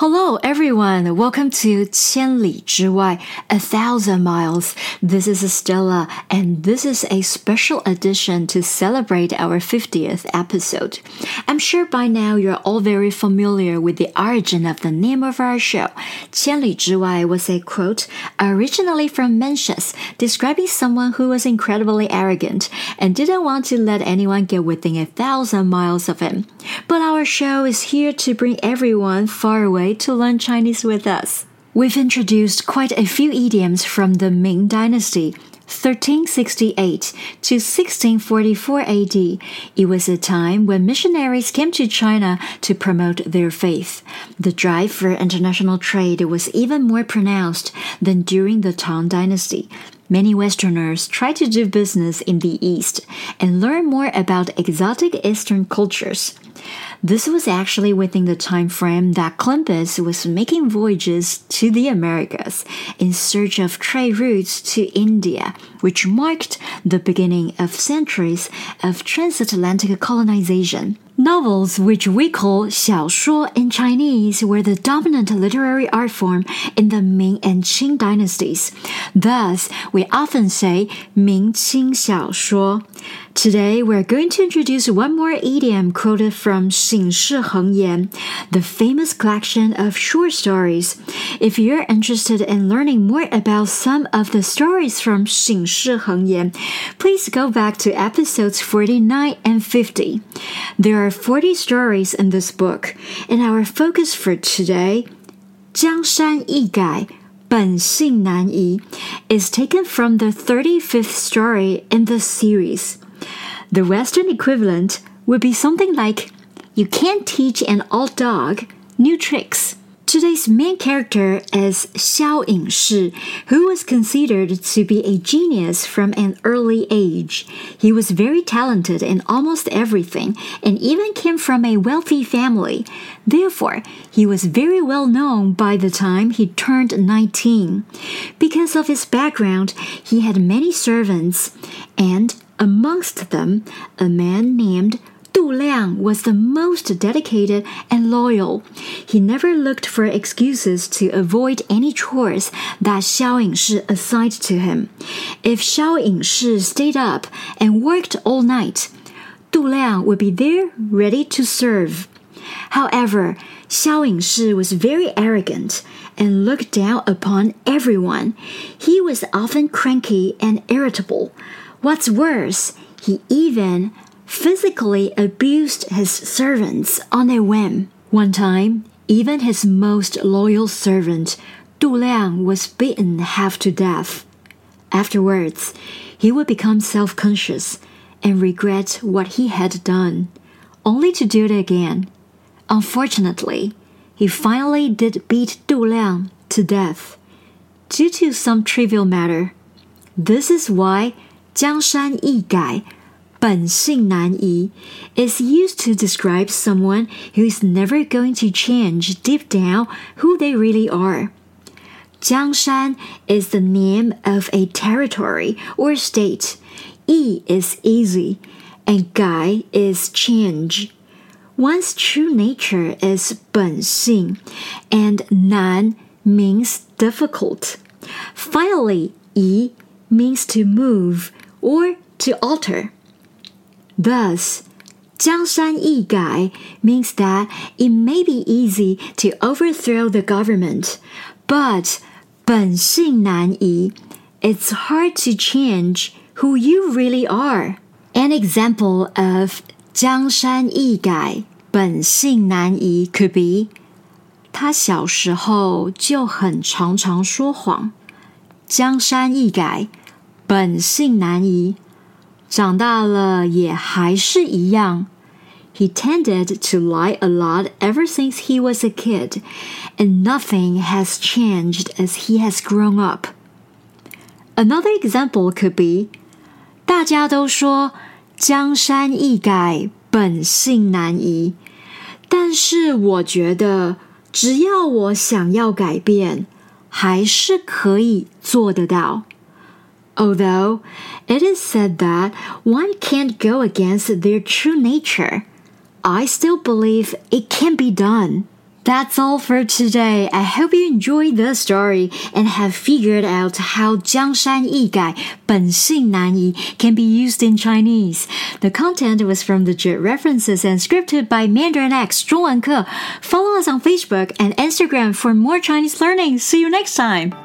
Hello, everyone. Welcome to 千里之外, a thousand miles. This is Stella, and this is a special edition to celebrate our 50th episode. I'm sure by now you're all very familiar with the origin of the name of our show. 千里之外was a quote originally from Mencius, describing someone who was incredibly arrogant and didn't want to let anyone get within a thousand miles of him. But our show is here to bring everyone far away to learn Chinese with us. We've introduced quite a few idioms from the Ming Dynasty. 1368 to 1644 AD. It was a time when missionaries came to China to promote their faith. The drive for international trade was even more pronounced than during the Tang Dynasty. Many Westerners tried to do business in the East and learn more about exotic Eastern cultures. This was actually within the time frame that Columbus was making voyages to the Americas in search of trade routes to India, which marked the beginning of centuries of transatlantic colonization. Novels, which we call 小说 in Chinese, were the dominant literary art form in the Ming and Qing dynasties. Thus, we often say 明清小说. Today, we're going to introduce one more idiom quoted from 醒世恒言, the famous collection of short stories. If you're interested in learning more about some of the stories from 醒世恒言, please go back to episodes 49 and 50. There are 40 stories in this book, and our focus for today, 江山易改。 本性难移 is taken from the 35th story in the series. The Western equivalent would be something like You can't teach an old dog new tricks. Today's main character is Xiao Yingshi, who was considered to be a genius from an early age. He was very talented in almost everything and even came from a wealthy family. Therefore, he was very well known by the time he turned 19. Because of his background, he had many servants, and amongst them, a man named Du Liang was the most dedicated and loyal. He never looked for excuses to avoid any chores that Xiao Yingshi assigned to him. If Xiao Yingshi stayed up and worked all night, Du Liang would be there ready to serve. However, Xiao Yingshi was very arrogant and looked down upon everyone. He was often cranky and irritable. What's worse, he even physically abused his servants on a whim. One time, even his most loyal servant, Du Liang, was beaten half to death. Afterwards, he would become self conscious and regret what he had done, only to do it again. Unfortunately, he finally did beat Du Liang to death due to some trivial matter. This is why Jiang Shan Yi Gai 本性难移 is used to describe someone who is never going to change deep down who they really are. Jiangshan is the name of a territory or state. Yi is easy, and Gai is change. One's true nature is 本性, and Nan means difficult. Finally, Yi means to move or to alter. Thus, 江山易改 means that it may be easy to overthrow the government, but 本性难移 it's hard to change who you really are. An example of 江山易改本性难移 could be 他小时候就很常常说谎，江山易改，本性难移。 长大了也还是一样。He tended to lie a lot ever since he was a kid, and nothing has changed as he has grown up. Another example could be 大家都说江山易改，本性难移，但是我觉得只要我想要改变，还是可以做得到。 Although it is said that one can't go against their true nature, I still believe it can be done. That's all for today. I hope you enjoyed the story and have figured out how 江山易改,本性难移 can be used in Chinese. The content was from legit references and scripted by Mandarin X 中文课. Follow us on Facebook and Instagram for more Chinese learning. See you next time.